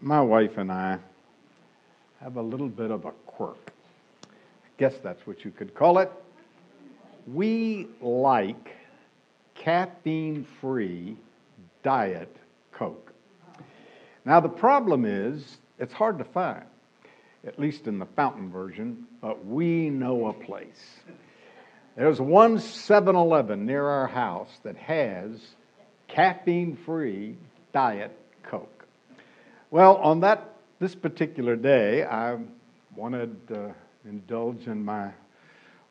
My wife and I have a little bit of a quirk. I guess that's what you could call it. We like caffeine free diet Coke. Now, the problem is it's hard to find, at least in the fountain version, but we know a place. There's one 7 Eleven near our house that has caffeine free diet Coke. Well, on that this particular day, I wanted to indulge in my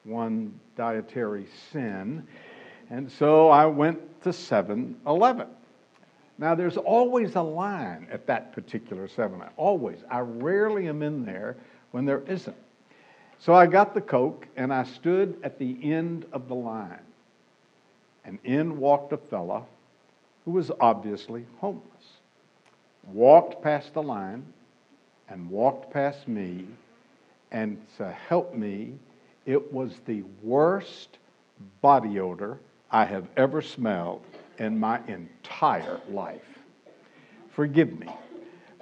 one dietary sin, and so I went to 7 Eleven. Now, there's always a line at that particular 7 Always. I rarely am in there when there isn't. So I got the Coke and I stood at the end of the line. And in walked a fella who was obviously homeless. Walked past the line and walked past me, and to help me, it was the worst body odor I have ever smelled in my entire life. Forgive me.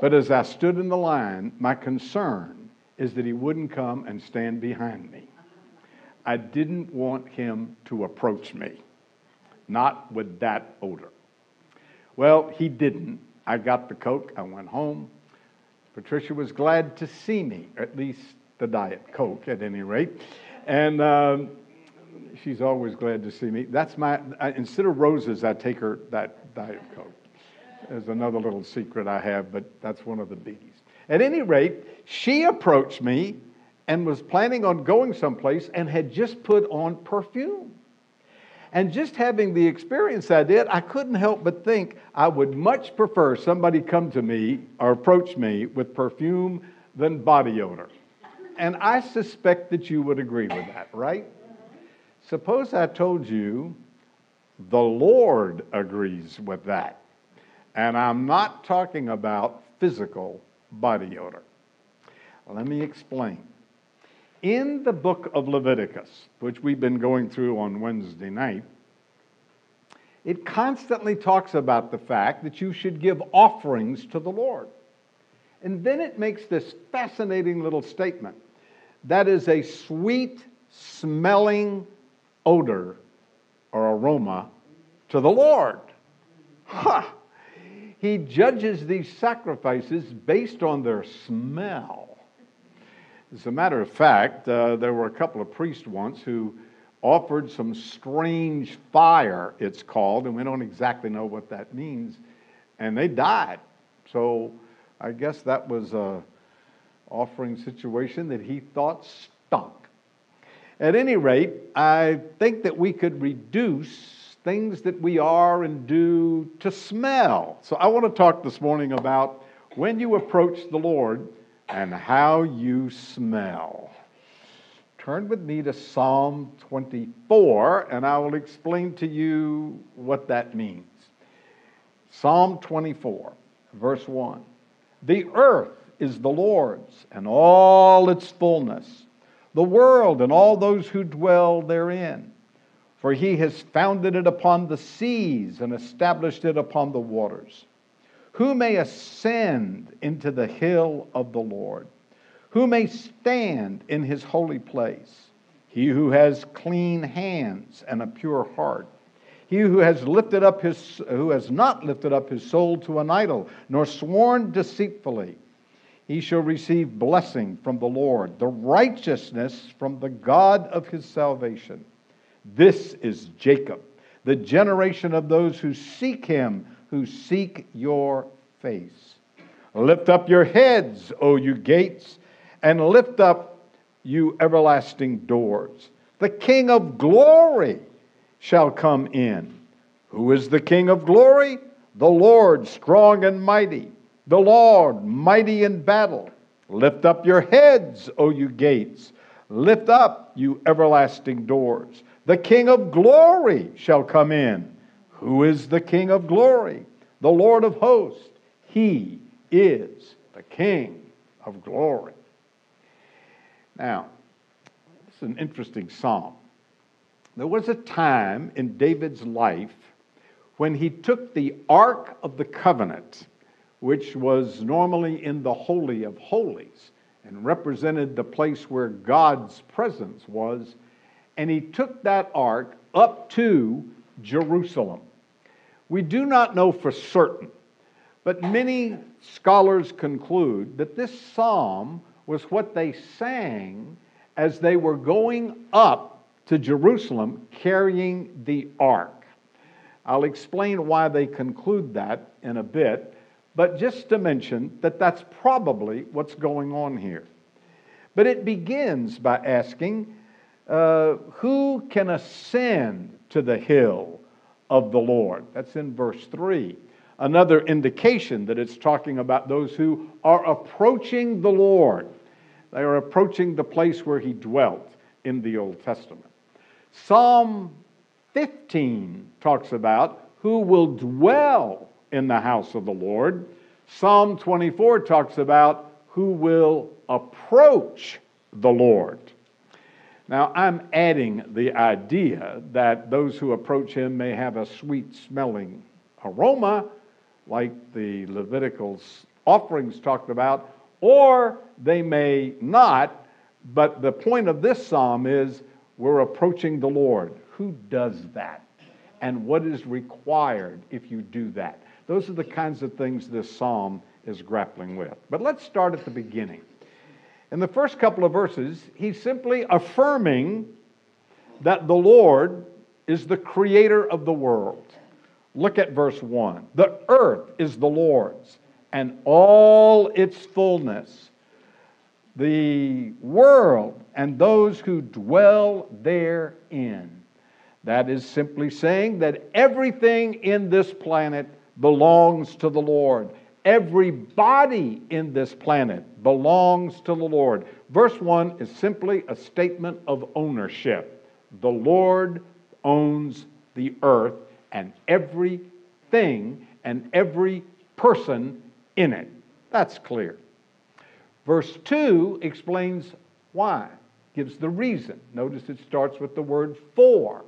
But as I stood in the line, my concern is that he wouldn't come and stand behind me. I didn't want him to approach me, not with that odor. Well, he didn't. I got the Coke. I went home. Patricia was glad to see me, at least the Diet Coke at any rate. And um, she's always glad to see me. That's my, I, instead of roses, I take her that Diet Coke. There's another little secret I have, but that's one of the biggies. At any rate, she approached me and was planning on going someplace and had just put on perfume. And just having the experience I did, I couldn't help but think I would much prefer somebody come to me or approach me with perfume than body odor. And I suspect that you would agree with that, right? Suppose I told you the Lord agrees with that. And I'm not talking about physical body odor. Let me explain. In the book of Leviticus, which we've been going through on Wednesday night, it constantly talks about the fact that you should give offerings to the Lord. And then it makes this fascinating little statement that is a sweet smelling odor or aroma to the Lord. Ha! He judges these sacrifices based on their smell. As a matter of fact, uh, there were a couple of priests once who offered some strange fire, it's called, and we don't exactly know what that means, and they died. So I guess that was a offering situation that he thought stunk. At any rate, I think that we could reduce things that we are and do to smell. So I want to talk this morning about when you approach the Lord and how you smell. Turn with me to Psalm 24, and I will explain to you what that means. Psalm 24, verse 1. The earth is the Lord's and all its fullness the world and all those who dwell therein. For he has founded it upon the seas and established it upon the waters. Who may ascend into the hill of the Lord? Who may stand in his holy place? He who has clean hands and a pure heart. He who has lifted up his who has not lifted up his soul to an idol, nor sworn deceitfully he shall receive blessing from the Lord, the righteousness from the God of his salvation. This is Jacob, the generation of those who seek him, who seek your face. Lift up your heads, O you gates, and lift up, you everlasting doors. The King of glory shall come in. Who is the King of glory? The Lord strong and mighty The Lord, mighty in battle. Lift up your heads, O you gates. Lift up, you everlasting doors. The King of glory shall come in. Who is the King of glory? The Lord of hosts. He is the King of glory. Now, it's an interesting psalm. There was a time in David's life when he took the Ark of the Covenant, which was normally in the Holy of Holies and represented the place where God's presence was, and he took that ark up to Jerusalem. We do not know for certain, but many scholars conclude that this psalm was what they sang as they were going up to Jerusalem carrying the ark. I'll explain why they conclude that in a bit, but just to mention that that's probably what's going on here. But it begins by asking, uh, Who can ascend to the hill of the Lord? That's in verse 3. Another indication that it's talking about those who are approaching the Lord. They are approaching the place where he dwelt in the Old Testament. Psalm 15 talks about who will dwell in the house of the Lord. Psalm 24 talks about who will approach the Lord. Now, I'm adding the idea that those who approach him may have a sweet smelling aroma, like the Levitical offerings talked about, or they may not. But the point of this psalm is we're approaching the Lord. Who does that? And what is required if you do that? Those are the kinds of things this psalm is grappling with. But let's start at the beginning. In the first couple of verses, he's simply affirming that the Lord is the creator of the world. Look at verse 1. The earth is the Lord's and all its fullness, the world and those who dwell therein. That is simply saying that everything in this planet belongs to the Lord. Everybody in this planet belongs to the Lord. Verse 1 is simply a statement of ownership. The Lord owns the earth and everything and every person in it. That's clear. Verse 2 explains why, gives the reason. Notice it starts with the word for.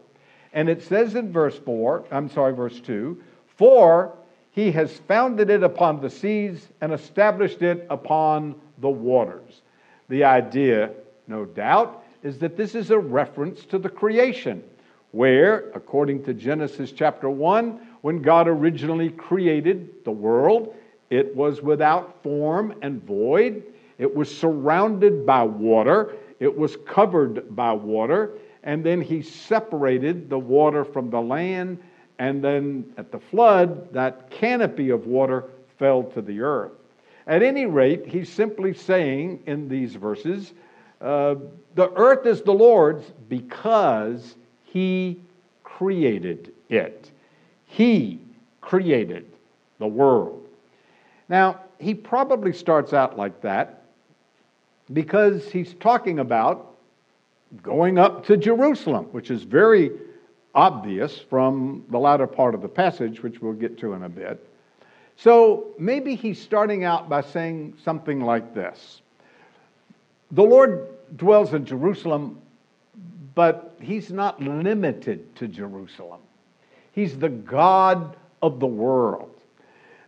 And it says in verse 4, I'm sorry, verse 2, for he has founded it upon the seas and established it upon the waters. The idea, no doubt, is that this is a reference to the creation, where, according to Genesis chapter 1, when God originally created the world, it was without form and void. It was surrounded by water. It was covered by water. And then he separated the water from the land. And then at the flood, that canopy of water fell to the earth. At any rate, he's simply saying in these verses uh, the earth is the Lord's because he created it. He created the world. Now, he probably starts out like that because he's talking about going up to Jerusalem, which is very obvious from the latter part of the passage, which we'll get to in a bit. So maybe he's starting out by saying something like this The Lord dwells in Jerusalem, but he's not limited to Jerusalem. He's the God of the world.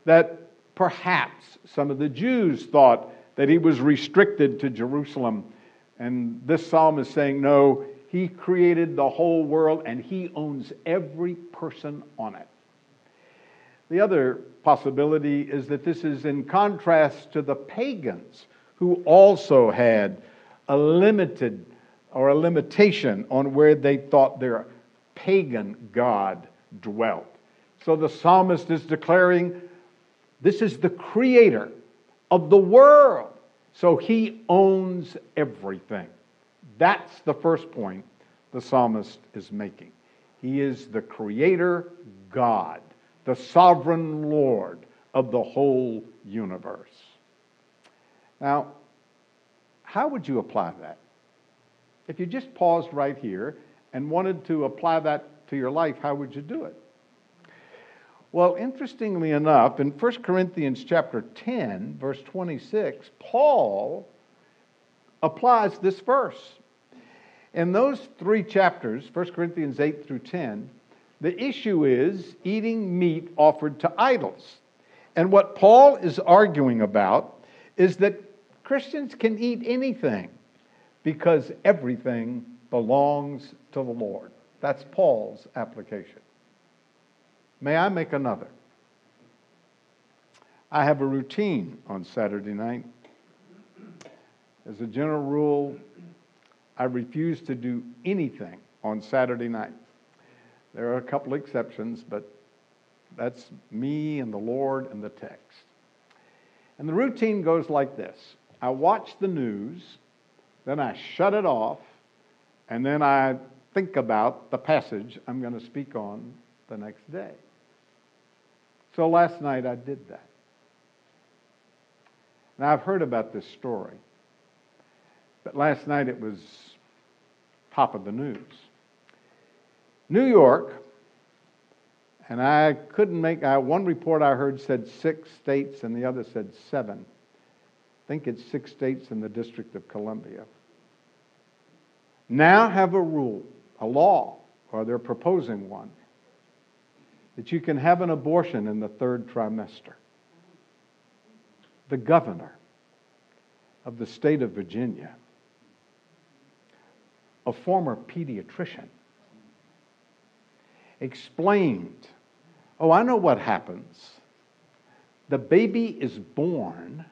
That perhaps some of the Jews thought that he was restricted to Jerusalem. And this psalm is saying, no, he created the whole world and he owns every person on it. The other possibility is that this is in contrast to the pagans who also had a limited or a limitation on where they thought their pagan God dwelt. So the psalmist is declaring this is the creator of the world. So he owns everything. That's the first point the psalmist is making. He is the creator God, the sovereign Lord, of the whole universe. Now, how would you apply that? If you just paused right here and wanted to apply that to your life, how would you do it? Well, interestingly enough, in 1 Corinthians chapter 10, verse 26, Paul applies this verse. In those three chapters, 1 Corinthians 8 through 10, the issue is eating meat offered to idols. And what Paul is arguing about is that Christians can eat anything because everything belongs to the Lord. That's Paul's application. May I make another? I have a routine on Saturday night. As a general rule, I refuse to do anything on Saturday night. There are a couple exceptions, but that's me and the Lord and the text. And the routine goes like this I watch the news, then I shut it off, and then I think about the passage I'm going to speak on the next day. So last night I did that. Now I've heard about this story, but last night it was top of the news. New York, and I couldn't make, I, one report I heard said six states and the other said seven. I think it's six states in the District of Columbia. Now have a rule, a law, or they're proposing one, that you can have an abortion in the third trimester. The governor of the state of Virginia, a former pediatrician, explained oh, I know what happens. The baby is born,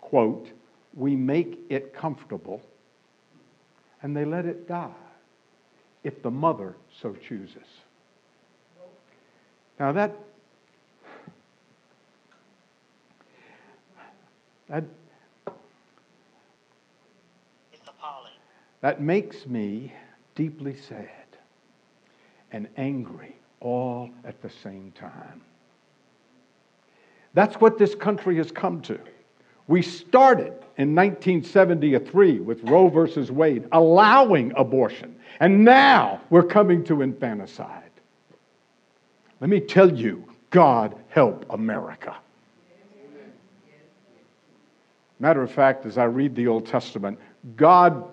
quote, we make it comfortable, and they let it die if the mother so chooses. Now that that That makes me deeply sad and angry all at the same time. That's what this country has come to. We started in 1973 with Roe versus Wade, allowing abortion, and now we're coming to infanticide. Let me tell you, God help America. Matter of fact, as I read the Old Testament, God,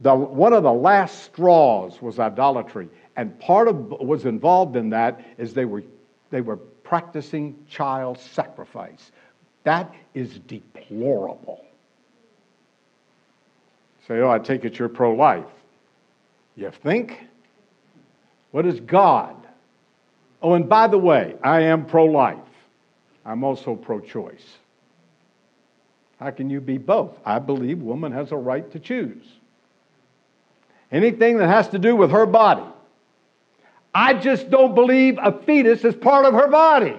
the, one of the last straws was idolatry. And part of what was involved in that is they were, they were practicing child sacrifice. That is deplorable. Say, oh, I take it you're pro life. You think? What is God? Oh, and by the way, I am pro life. I'm also pro choice. How can you be both? I believe woman has a right to choose. Anything that has to do with her body, I just don't believe a fetus is part of her body.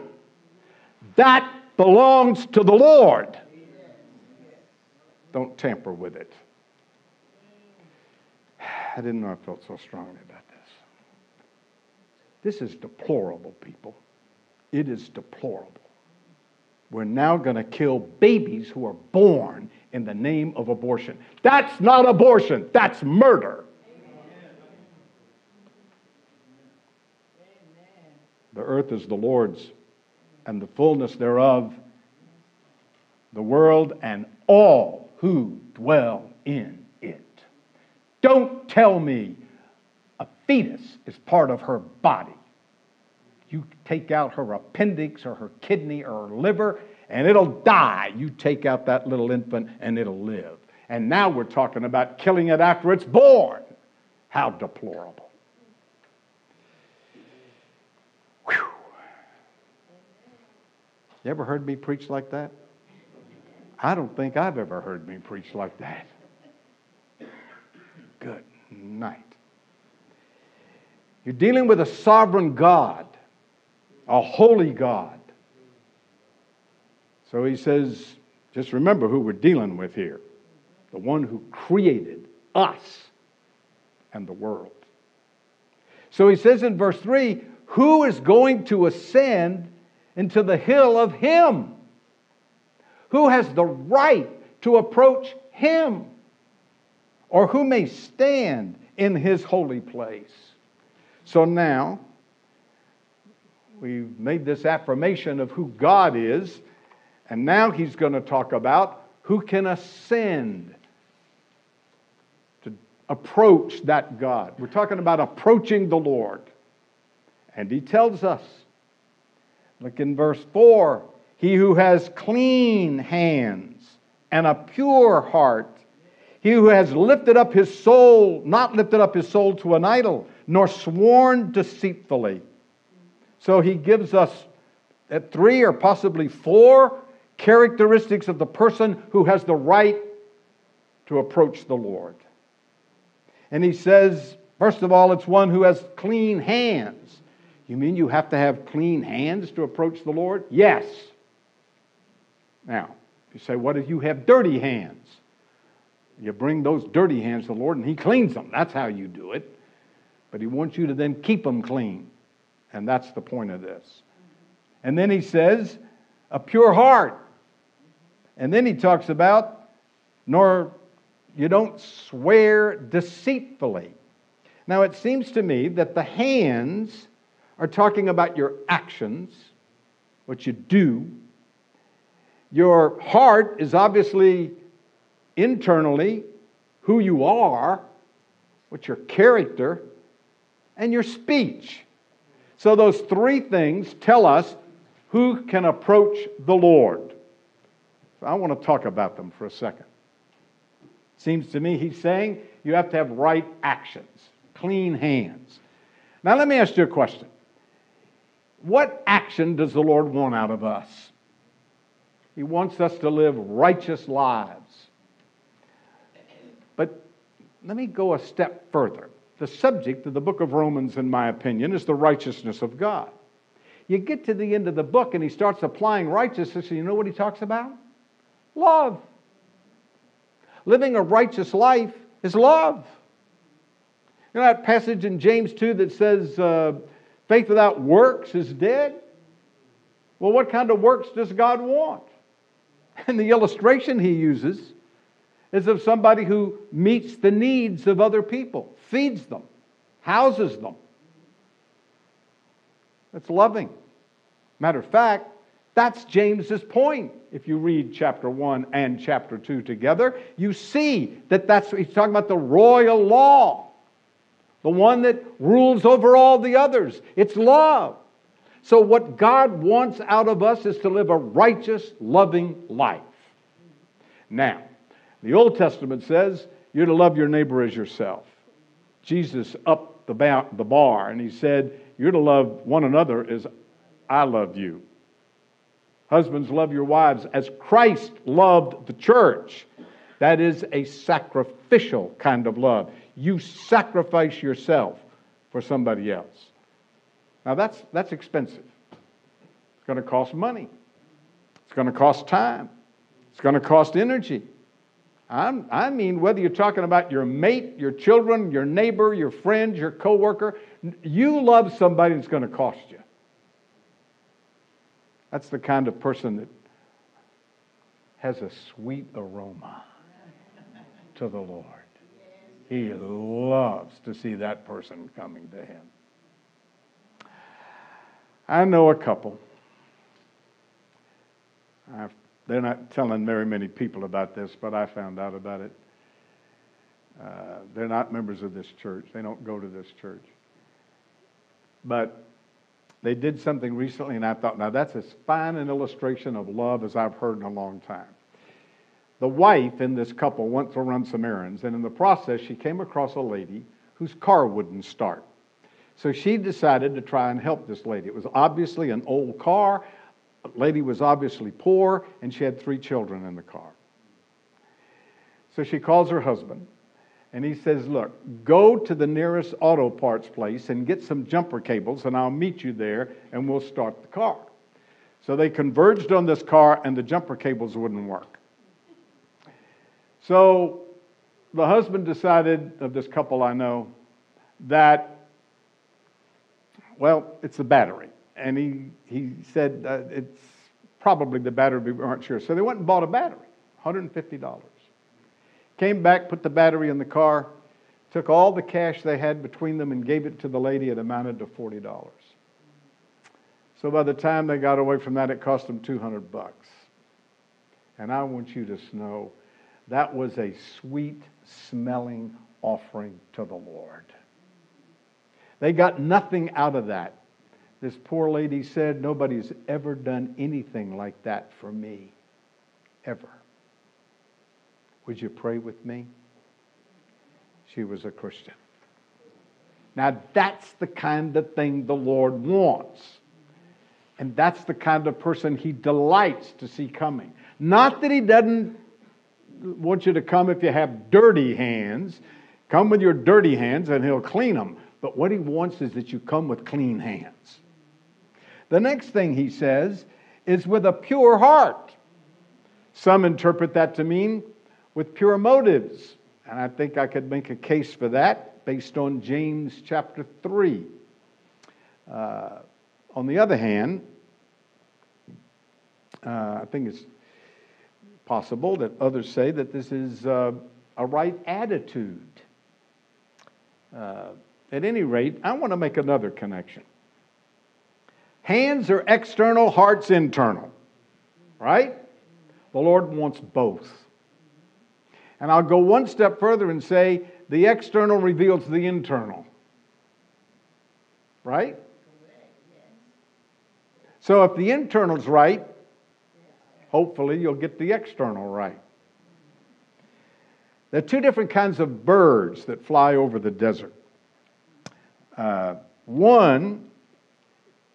That belongs to the Lord. Don't tamper with it. I didn't know I felt so strongly about this. This is deplorable, people. It is deplorable. We're now going to kill babies who are born in the name of abortion. That's not abortion, that's murder. Earth is the Lord's and the fullness thereof, the world and all who dwell in it. Don't tell me a fetus is part of her body. You take out her appendix or her kidney or her liver, and it'll die. You take out that little infant, and it'll live. And now we're talking about killing it after it's born. How deplorable. You ever heard me preach like that? I don't think I've ever heard me preach like that. Good night. You're dealing with a sovereign God, a holy God. So he says, just remember who we're dealing with here the one who created us and the world. So he says in verse 3 Who is going to ascend into the hill of Him? Who has the right to approach Him? Or who may stand in His holy place? So now, we've made this affirmation of who God is, and now He's going to talk about who can ascend to approach that God. We're talking about approaching the Lord. And He tells us, look in verse 4 He who has clean hands and a pure heart, he who has lifted up his soul, not lifted up his soul to an idol, nor sworn deceitfully. So he gives us at three or possibly four characteristics of the person who has the right to approach the Lord. And he says, first of all, it's one who has clean hands. You mean you have to have clean hands to approach the Lord? Yes. Now, you say, what if you have dirty hands? You bring those dirty hands to the Lord and He cleans them. That's how you do it. But He wants you to then keep them clean. And that's the point of this. And then He says, a pure heart. And then He talks about, nor you don't swear deceitfully. Now, it seems to me that the hands are talking about your actions, what you do. Your heart is obviously internally who you are, what's your character, and your speech. So, those three things tell us who can approach the Lord. So I want to talk about them for a second. Seems to me he's saying you have to have right actions, clean hands. Now, let me ask you a question. What action does the Lord want out of us? He wants us to live righteous lives. But let me go a step further. The subject of the book of Romans, in my opinion, is the righteousness of God. You get to the end of the book and he starts applying righteousness, and you know what he talks about? Love. Living a righteous life is love. You know that passage in James 2 that says, uh, faith without works is dead? Well, what kind of works does God want? And the illustration he uses is of somebody who meets the needs of other people, feeds them, houses them. That's loving. Matter of fact, that's James's point. If you read chapter 1 and chapter 2 together, you see that that's he's talking about the royal law, the one that rules over all the others. It's love. So, what God wants out of us is to live a righteous, loving life. Now, the Old Testament says you're to love your neighbor as yourself. Jesus upped the bar and he said, You're to love one another as I love you. Husbands, love your wives as Christ loved the church. That is a sacrificial kind of love. You sacrifice yourself for somebody else. Now, that's, that's expensive. It's going to cost money, it's going to cost time, it's going to cost energy. I'm, i mean, whether you're talking about your mate, your children, your neighbor, your friend, your coworker, you love somebody that's going to cost you. That's the kind of person that has a sweet aroma to the Lord. He loves to see that person coming to him. I know a couple. I've they're not telling very many people about this, but I found out about it. Uh, they're not members of this church. They don't go to this church. But they did something recently, and I thought, now that's as fine an illustration of love as I've heard in a long time. The wife in this couple went to run some errands, and in the process, she came across a lady whose car wouldn't start. So she decided to try and help this lady. It was obviously an old car The lady was obviously poor, and she had three children in the car. So she calls her husband, and he says, Look, go to the nearest auto parts place and get some jumper cables, and I'll meet you there, and we'll start the car. So they converged on this car, and the jumper cables wouldn't work. So the husband decided, of this couple I know, that, well, it's the battery and he, he said uh, it's probably the battery, we aren't sure. So they went and bought a battery, $150. Came back, put the battery in the car, took all the cash they had between them and gave it to the lady. It amounted to $40. So by the time they got away from that, it cost them 200 bucks. And I want you to know that was a sweet smelling offering to the Lord. They got nothing out of that. This poor lady said, Nobody's ever done anything like that for me. Ever. Would you pray with me? She was a Christian. Now, that's the kind of thing the Lord wants. And that's the kind of person He delights to see coming. Not that He doesn't want you to come if you have dirty hands. Come with your dirty hands and He'll clean them. But what He wants is that you come with clean hands. The next thing He says is with a pure heart. Some interpret that to mean with pure motives. And I think I could make a case for that based on James chapter 3. Uh, on the other hand, uh, I think it's possible that others say that this is uh, a right attitude. Uh, at any rate, I want to make another connection. Hands are external, heart's internal, right? The Lord wants both. And I'll go one step further and say the external reveals the internal. Right? So if the internal's right, hopefully you'll get the external right. There are two different kinds of birds that fly over the desert. Uh, one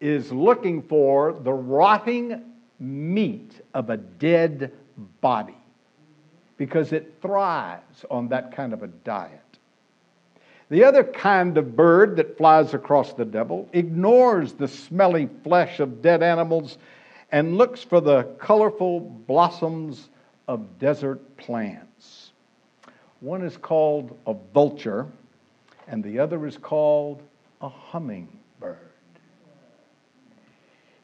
is looking for the rotting meat of a dead body because it thrives on that kind of a diet. The other kind of bird that flies across the devil ignores the smelly flesh of dead animals and looks for the colorful blossoms of desert plants. One is called a vulture, and the other is called a hummingbird.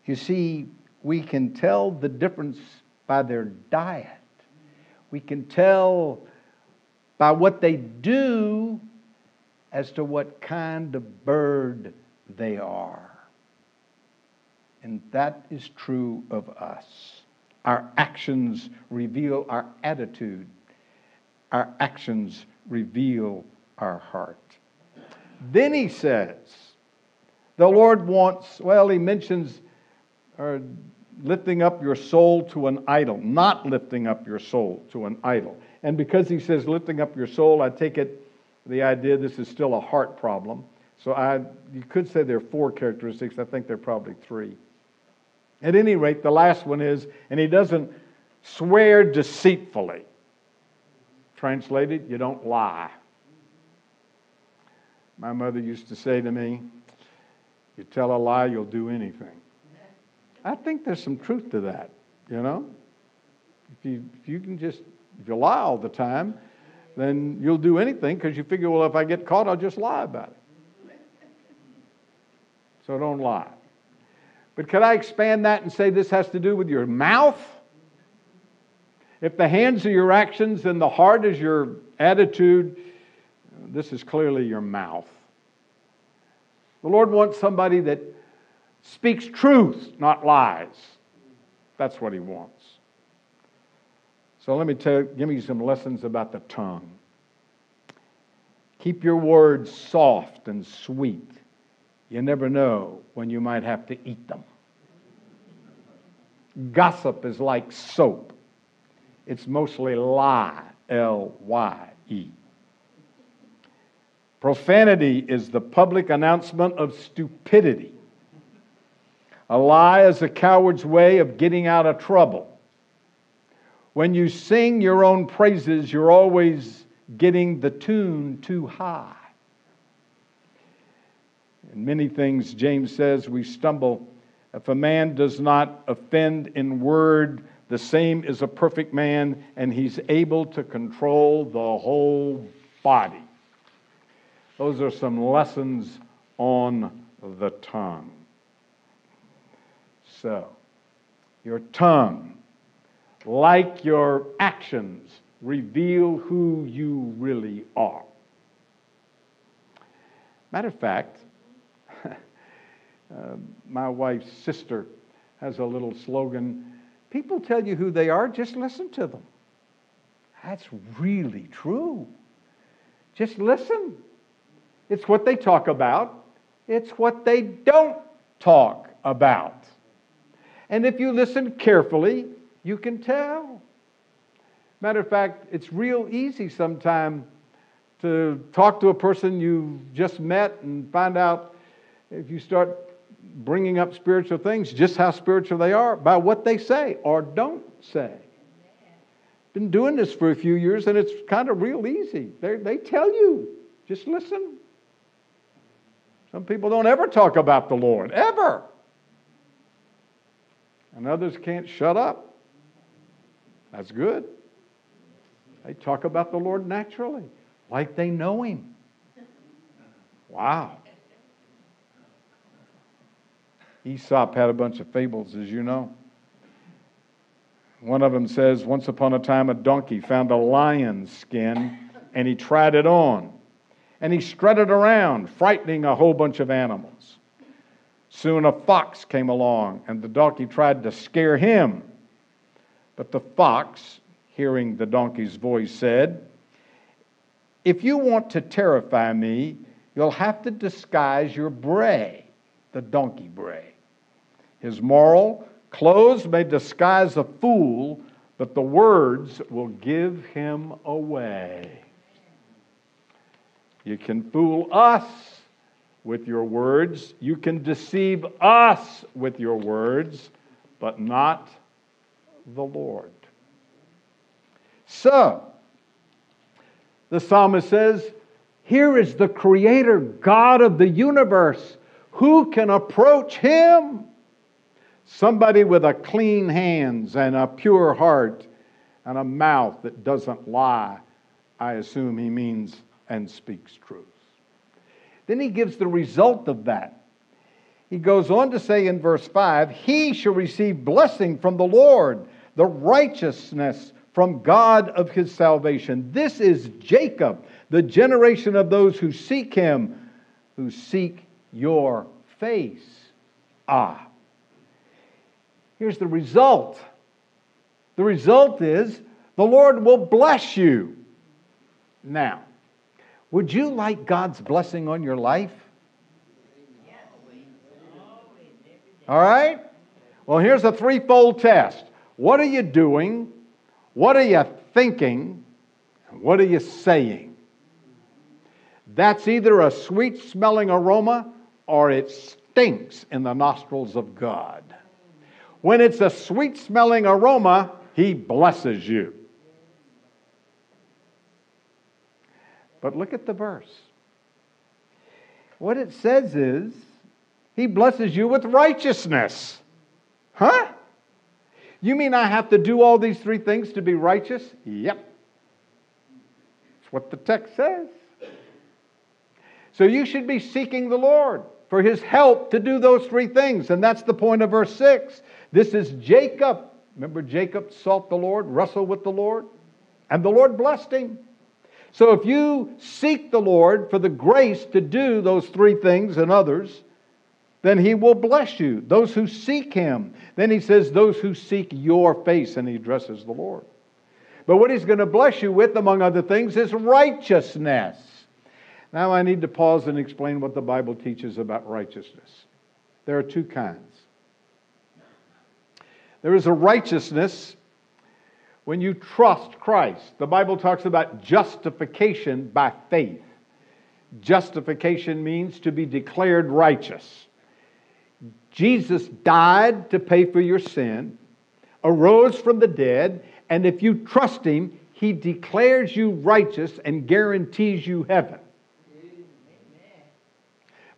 You see, we can tell the difference by their diet. We can tell by what they do as to what kind of bird they are. And that is true of us. Our actions reveal our attitude, our actions reveal our heart. Then he says, the Lord wants, well, he mentions or lifting up your soul to an idol, not lifting up your soul to an idol. And because he says lifting up your soul, I take it the idea this is still a heart problem. So I, you could say there are four characteristics. I think there are probably three. At any rate, the last one is, and he doesn't swear deceitfully. Translated, you don't lie. My mother used to say to me, You tell a lie, you'll do anything. I think there's some truth to that, you know? If you, if you can just, if you lie all the time, then you'll do anything because you figure, well, if I get caught, I'll just lie about it. So don't lie. But could I expand that and say this has to do with your mouth? If the hands are your actions and the heart is your attitude, this is clearly your mouth. The Lord wants somebody that speaks truth, not lies. That's what he wants. So let me tell, give you some lessons about the tongue. Keep your words soft and sweet. You never know when you might have to eat them. Gossip is like soap. It's mostly lie, L Y E. Profanity is the public announcement of stupidity. A lie is a coward's way of getting out of trouble. When you sing your own praises, you're always getting the tune too high. In many things, James says, we stumble. If a man does not offend in word, the same is a perfect man, and he's able to control the whole body. Those are some lessons on the tongue. so. Your tongue, like your actions, reveal who you really are. Matter of fact, Uh, my wife's sister has a little slogan People tell you who they are, just listen to them. That's really true. Just listen. It's what they talk about, it's what they don't talk about. And if you listen carefully, you can tell. Matter of fact, it's real easy sometimes to talk to a person you've just met and find out if you start bringing up spiritual things, just how spiritual they are by what they say or don't say. Been doing this for a few years and it's kind of real easy. They, they tell you, just listen. Some people don't ever talk about the Lord, ever. And others can't shut up. That's good. They talk about the Lord naturally, like they know Him. Wow. Aesop had a bunch of fables, as you know. One of them says, Once upon a time, a donkey found a lion's skin and he tried it on. And he strutted around, frightening a whole bunch of animals. Soon a fox came along and the donkey tried to scare him. But the fox, hearing the donkey's voice, said, If you want to terrify me, you'll have to disguise your bray, the donkey bray. His moral clothes may disguise a fool, but the words will give him away. You can fool us with your words, you can deceive us with your words, but not the Lord. So, the psalmist says, Here is the Creator, God of the universe. Who can approach Him? Somebody with a clean hands and a pure heart and a mouth that doesn't lie. I assume he means and speaks truth. Then he gives the result of that. He goes on to say in verse 5 He shall receive blessing from the Lord, the righteousness from God of his salvation. This is Jacob, the generation of those who seek him, who seek your face. Ah. Here's the result the result is the Lord will bless you. Now, would you like God's blessing on your life? All right? Well, here's a threefold test. What are you doing? What are you thinking? What are you saying? That's either a sweet smelling aroma or it stinks in the nostrils of God. When it's a sweet smelling aroma, He blesses you. But look at the verse. What it says is, He blesses you with righteousness. Huh? You mean I have to do all these three things to be righteous? Yep. That's what the text says. So you should be seeking the Lord for his help to do those three things. And that's the point of verse 6. This is Jacob. Remember, Jacob sought the Lord, wrestled with the Lord, and the Lord blessed him. So if you seek the Lord for the grace to do those three things and others, then he will bless you. Those who seek him. Then he says, those who seek your face, and he addresses the Lord. But what he's going to bless you with, among other things, is righteousness. Now I need to pause and explain what the Bible teaches about righteousness. There are two kinds. There is a righteousness when you trust Christ. The Bible talks about justification by faith. Justification means to be declared righteous. Jesus died to pay for your sin, arose from the dead, and if you trust Him, He declares you righteous and guarantees you heaven.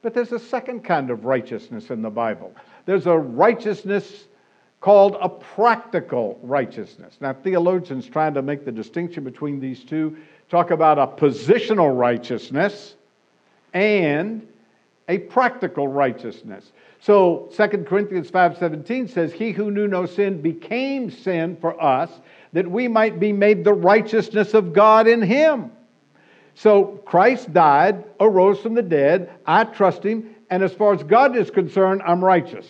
But there's a second kind of righteousness in the Bible. There's a righteousness called a practical righteousness. Now, theologians trying to make the distinction between these two talk about a positional righteousness and a practical righteousness. So 2 Corinthians 5:17 says, "He who knew no sin became sin for us, that we might be made the righteousness of God in him." So Christ died, arose from the dead, I trust him, and as far as God is concerned, I'm righteous.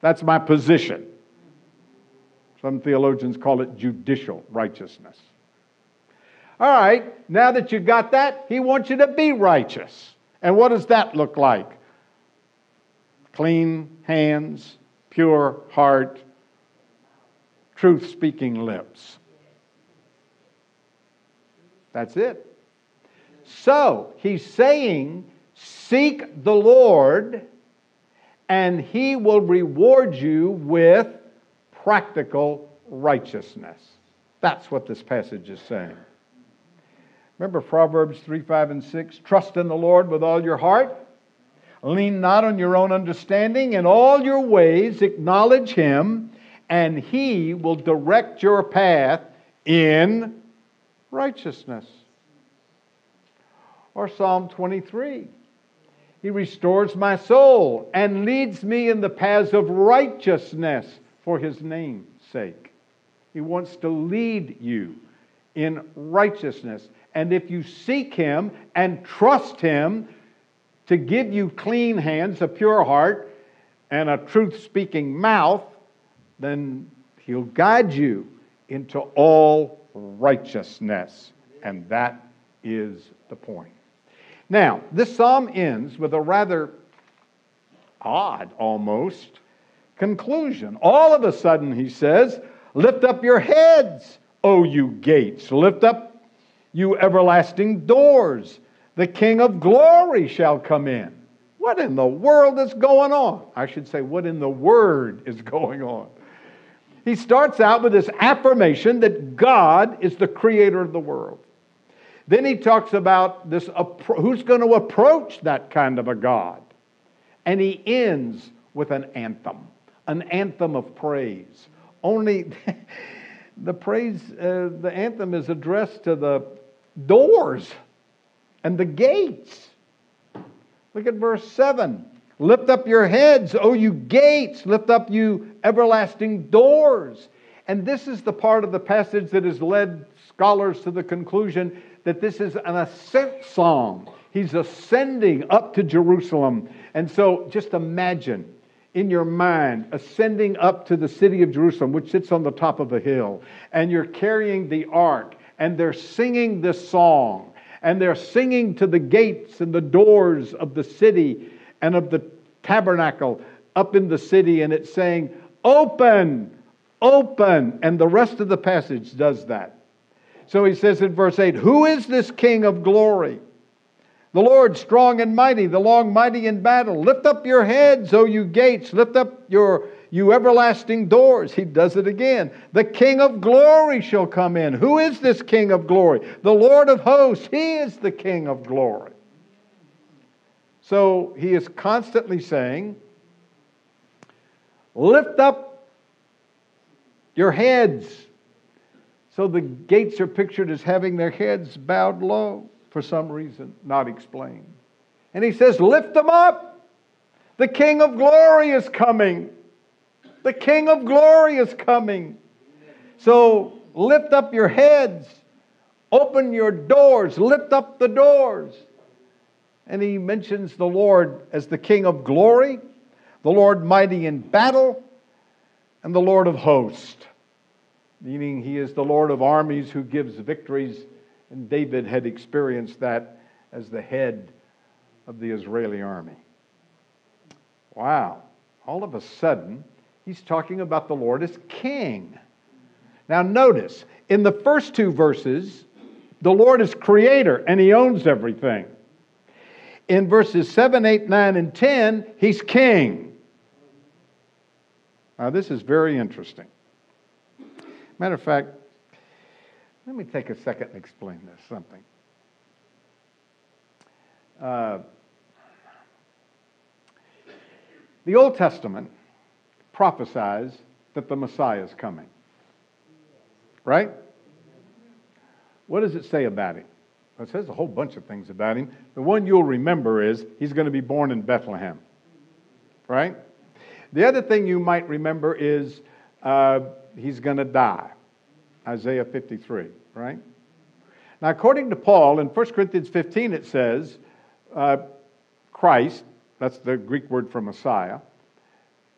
That's my position. Some theologians call it judicial righteousness. All right, now that you've got that, he wants you to be righteous. And what does that look like? Clean hands, pure heart, truth speaking lips. That's it. So he's saying, Seek the Lord, and he will reward you with practical righteousness. That's what this passage is saying. Remember Proverbs 3, 5, and 6? Trust in the Lord with all your heart. Lean not on your own understanding. In all your ways, acknowledge him, and he will direct your path in righteousness. Or Psalm 23 He restores my soul and leads me in the paths of righteousness for his name's sake. He wants to lead you in righteousness. And if you seek Him and trust Him to give you clean hands, a pure heart, and a truth speaking mouth, then He'll guide you into all righteousness. And that is the point. Now, this psalm ends with a rather odd, almost, conclusion. All of a sudden, he says, Lift up your heads, O you gates. Lift up you everlasting doors. The King of glory shall come in. What in the world is going on? I should say, what in the word is going on? He starts out with this affirmation that God is the creator of the world. Then he talks about this who's going to approach that kind of a God. And he ends with an anthem, an anthem of praise. Only the praise, uh, the anthem is addressed to the doors and the gates. Look at verse 7. Lift up your heads, O you gates, lift up you everlasting doors. And this is the part of the passage that has led scholars to the conclusion that this is an ascent song. He's ascending up to Jerusalem. And so just imagine in your mind ascending up to the city of Jerusalem, which sits on the top of a hill, and you're carrying the ark and they're singing this song, and they're singing to the gates and the doors of the city and of the tabernacle up in the city, and it's saying, Open, open. And the rest of the passage does that. So he says in verse 8, Who is this King of glory? The Lord strong and mighty, the Lord mighty in battle. Lift up your heads, O you gates. Lift up your you everlasting doors. He does it again. The King of glory shall come in. Who is this King of glory? The Lord of hosts. He is the King of glory. So he is constantly saying, Lift up your heads. So the gates are pictured as having their heads bowed low for some reason, not explained. And he says, Lift them up. The King of glory is coming. The King of glory is coming. So lift up your heads, open your doors, lift up the doors. And he mentions the Lord as the King of glory, the Lord mighty in battle, and the Lord of hosts, meaning he is the Lord of armies who gives victories. And David had experienced that as the head of the Israeli army. Wow. All of a sudden, He's talking about the Lord as king. Now, notice, in the first two verses, the Lord is creator and he owns everything. In verses 7, 8, 9, and 10, he's king. Now, this is very interesting. Matter of fact, let me take a second and explain this something. Uh, the Old Testament prophesies that the Messiah is coming. Right? What does it say about him? It says a whole bunch of things about him. The one you'll remember is he's going to be born in Bethlehem, right? The other thing you might remember is uh, he's going to die. Isaiah 53, right? Now, according to Paul, in 1 Corinthians 15, it says uh, Christ, that's the Greek word for Messiah,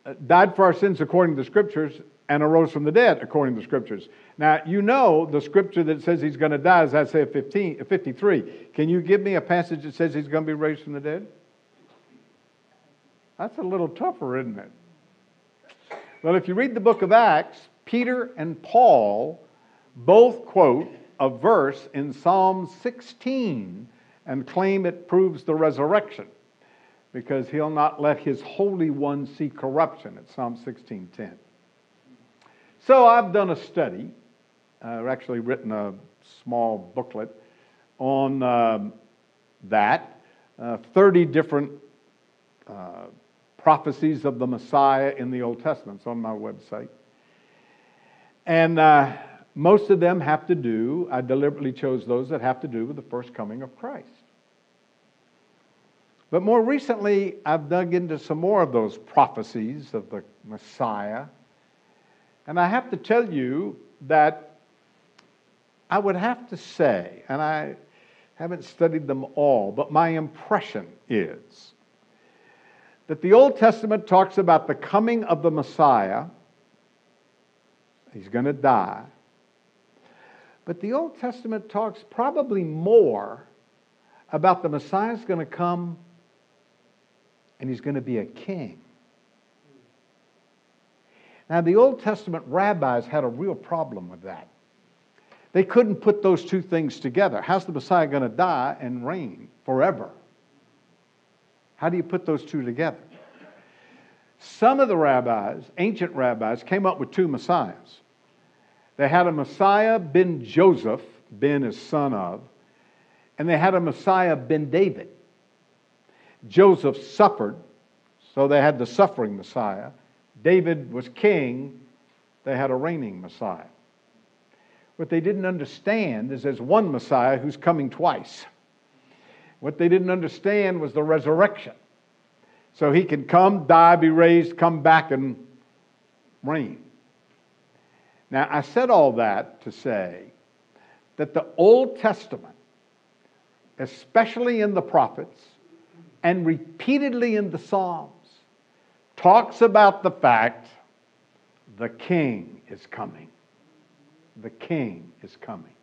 uh, died for our sins according to the scriptures and arose from the dead according to the scriptures. Now, you know the scripture that says he's going to die is Isaiah 15, 53. Can you give me a passage that says he's going to be raised from the dead? That's a little tougher, isn't it? Well, if you read the book of Acts, Peter and Paul both quote a verse in Psalm 16 and claim it proves the resurrection because he'll not let his holy one see corruption at Psalm 16:10. So I've done a study. I've actually written a small booklet on um, that. Uh, 30 different uh, prophecies of the Messiah in the Old Testament. It's on my website. And uh, most of them have to do, I deliberately chose those that have to do with the first coming of Christ. But more recently, I've dug into some more of those prophecies of the Messiah. And I have to tell you that I would have to say, and I haven't studied them all, but my impression is that the Old Testament talks about the coming of the Messiah. He's going to die. But the Old Testament talks probably more about the Messiah's going to come and he's going to be a king. Now, the Old Testament rabbis had a real problem with that. They couldn't put those two things together. How's the Messiah going to die and reign forever? How do you put those two together? Some of the rabbis, ancient rabbis, came up with two messiahs. They had a Messiah ben Joseph, Ben is son of, and they had a Messiah ben David. Joseph suffered, so they had the suffering Messiah. David was king, they had a reigning Messiah. What they didn't understand is there's one Messiah who's coming twice. What they didn't understand was the resurrection. So he can come, die, be raised, come back, and reign. Now, I said all that to say that the Old Testament, especially in the prophets and repeatedly in the Psalms, talks about the fact the king is coming. The king is coming.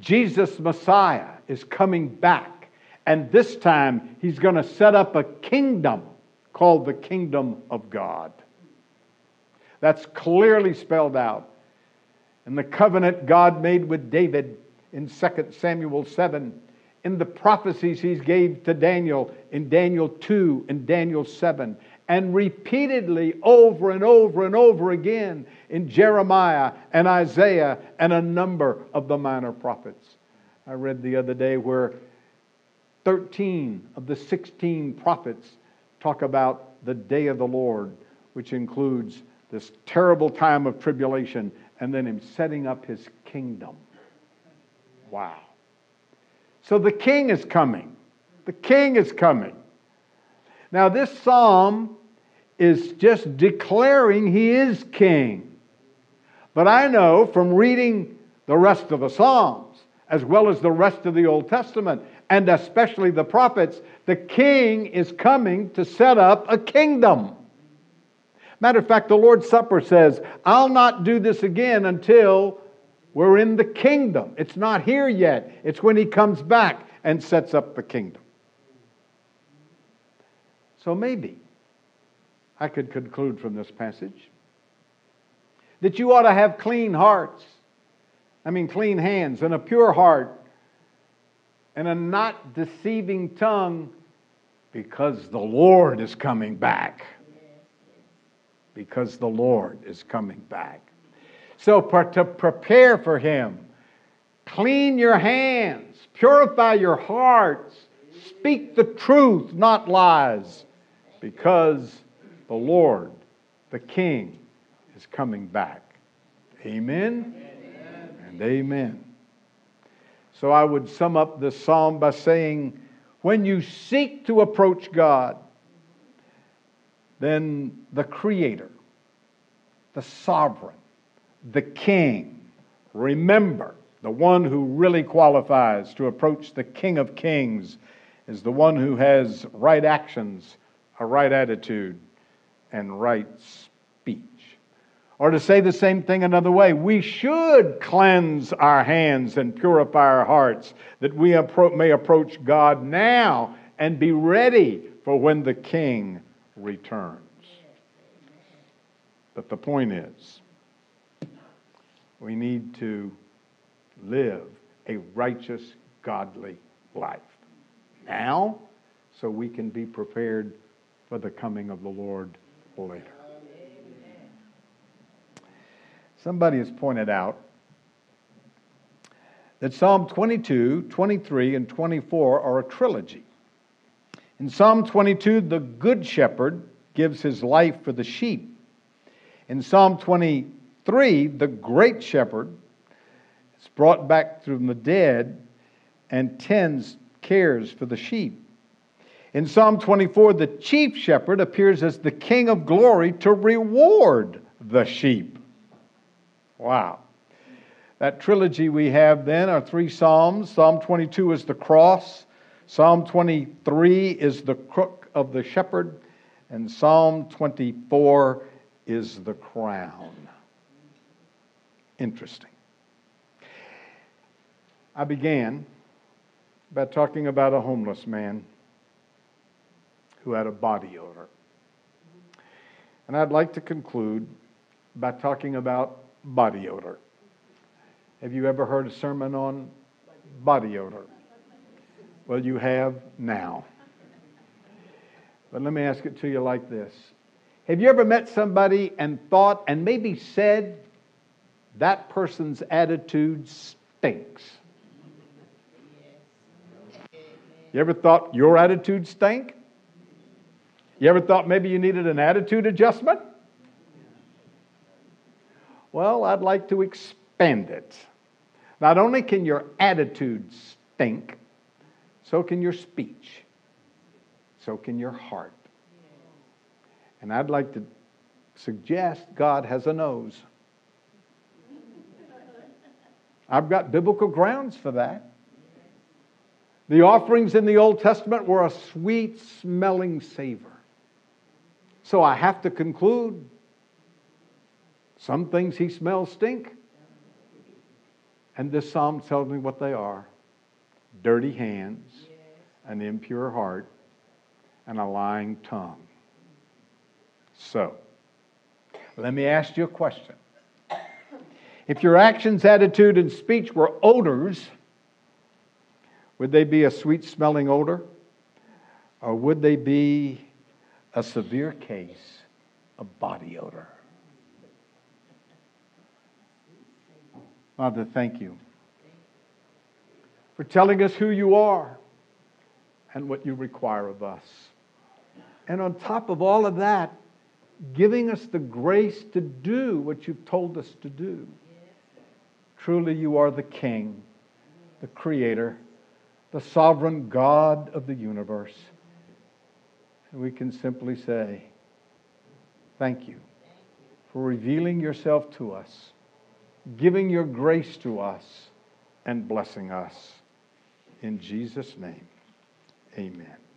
Jesus, Messiah, is coming back. And this time, he's going to set up a kingdom called the kingdom of God. That's clearly spelled out in the covenant God made with David in 2 Samuel 7, in the prophecies he gave to Daniel in Daniel 2 and Daniel 7, and repeatedly over and over and over again in Jeremiah and Isaiah and a number of the minor prophets. I read the other day where 13 of the 16 prophets talk about the day of the Lord, which includes this terrible time of tribulation and then him setting up his kingdom. Wow. So the king is coming. The king is coming. Now, this psalm is just declaring he is king. But I know from reading the rest of the Psalms, as well as the rest of the Old Testament, and especially the prophets, the king is coming to set up a kingdom. Matter of fact, the Lord's Supper says, I'll not do this again until we're in the kingdom. It's not here yet, it's when he comes back and sets up the kingdom. So maybe I could conclude from this passage that you ought to have clean hearts. I mean, clean hands and a pure heart and a not deceiving tongue because the Lord is coming back. Because the Lord is coming back. So, to prepare for Him, clean your hands, purify your hearts, speak the truth, not lies, because the Lord, the King, is coming back. Amen, amen. and amen. So I would sum up this psalm by saying, when you seek to approach God, then the Creator, the Sovereign, the King, remember, the one who really qualifies to approach the King of Kings is the one who has right actions, a right attitude, and right speech. Or to say the same thing another way, we should cleanse our hands and purify our hearts that we may approach God now and be ready for when the King returns. But the point is, we need to live a righteous, godly life now so we can be prepared for the coming of the Lord later. Somebody has pointed out that Psalm 22, 23, and 24 are a trilogy. In Psalm 22, the Good Shepherd gives his life for the sheep. In Psalm 23, the Great Shepherd is brought back from the dead and tends, cares for the sheep. In Psalm 24, the chief shepherd appears as the king of glory to reward the sheep. Wow. That trilogy we have then are three Psalms. Psalm 22 is the cross, Psalm 23 is the crook of the shepherd, and Psalm 24 is the crown. Interesting. I began by talking about a homeless man who had a body odor. And I'd like to conclude by talking about body odor. Have you ever heard a sermon on body odor? Well, you have now. But let me ask it to you like this Have you ever met somebody and thought and maybe said, that person's attitude stinks? You ever thought your attitude stank? You ever thought maybe you needed an attitude adjustment? Well, I'd like to expand it. Not only can your attitude stink, so can your speech, so can your heart. And I'd like to suggest God has a nose. I've got biblical grounds for that. The offerings in the Old Testament were a sweet smelling savor. So I have to conclude some things he smells stink. And this psalm tells me what they are dirty hands, an impure heart, and a lying tongue. So, let me ask you a question. If your actions, attitude, and speech were odors, would they be a sweet smelling odor? Or would they be a severe case of body odor? Father, thank you for telling us who you are and what you require of us. And on top of all of that, giving us the grace to do what you've told us to do. Truly, you are the King, the Creator, the sovereign God of the universe. We can simply say, Thank you for revealing yourself to us giving your grace to us and blessing us. In Jesus' name, amen.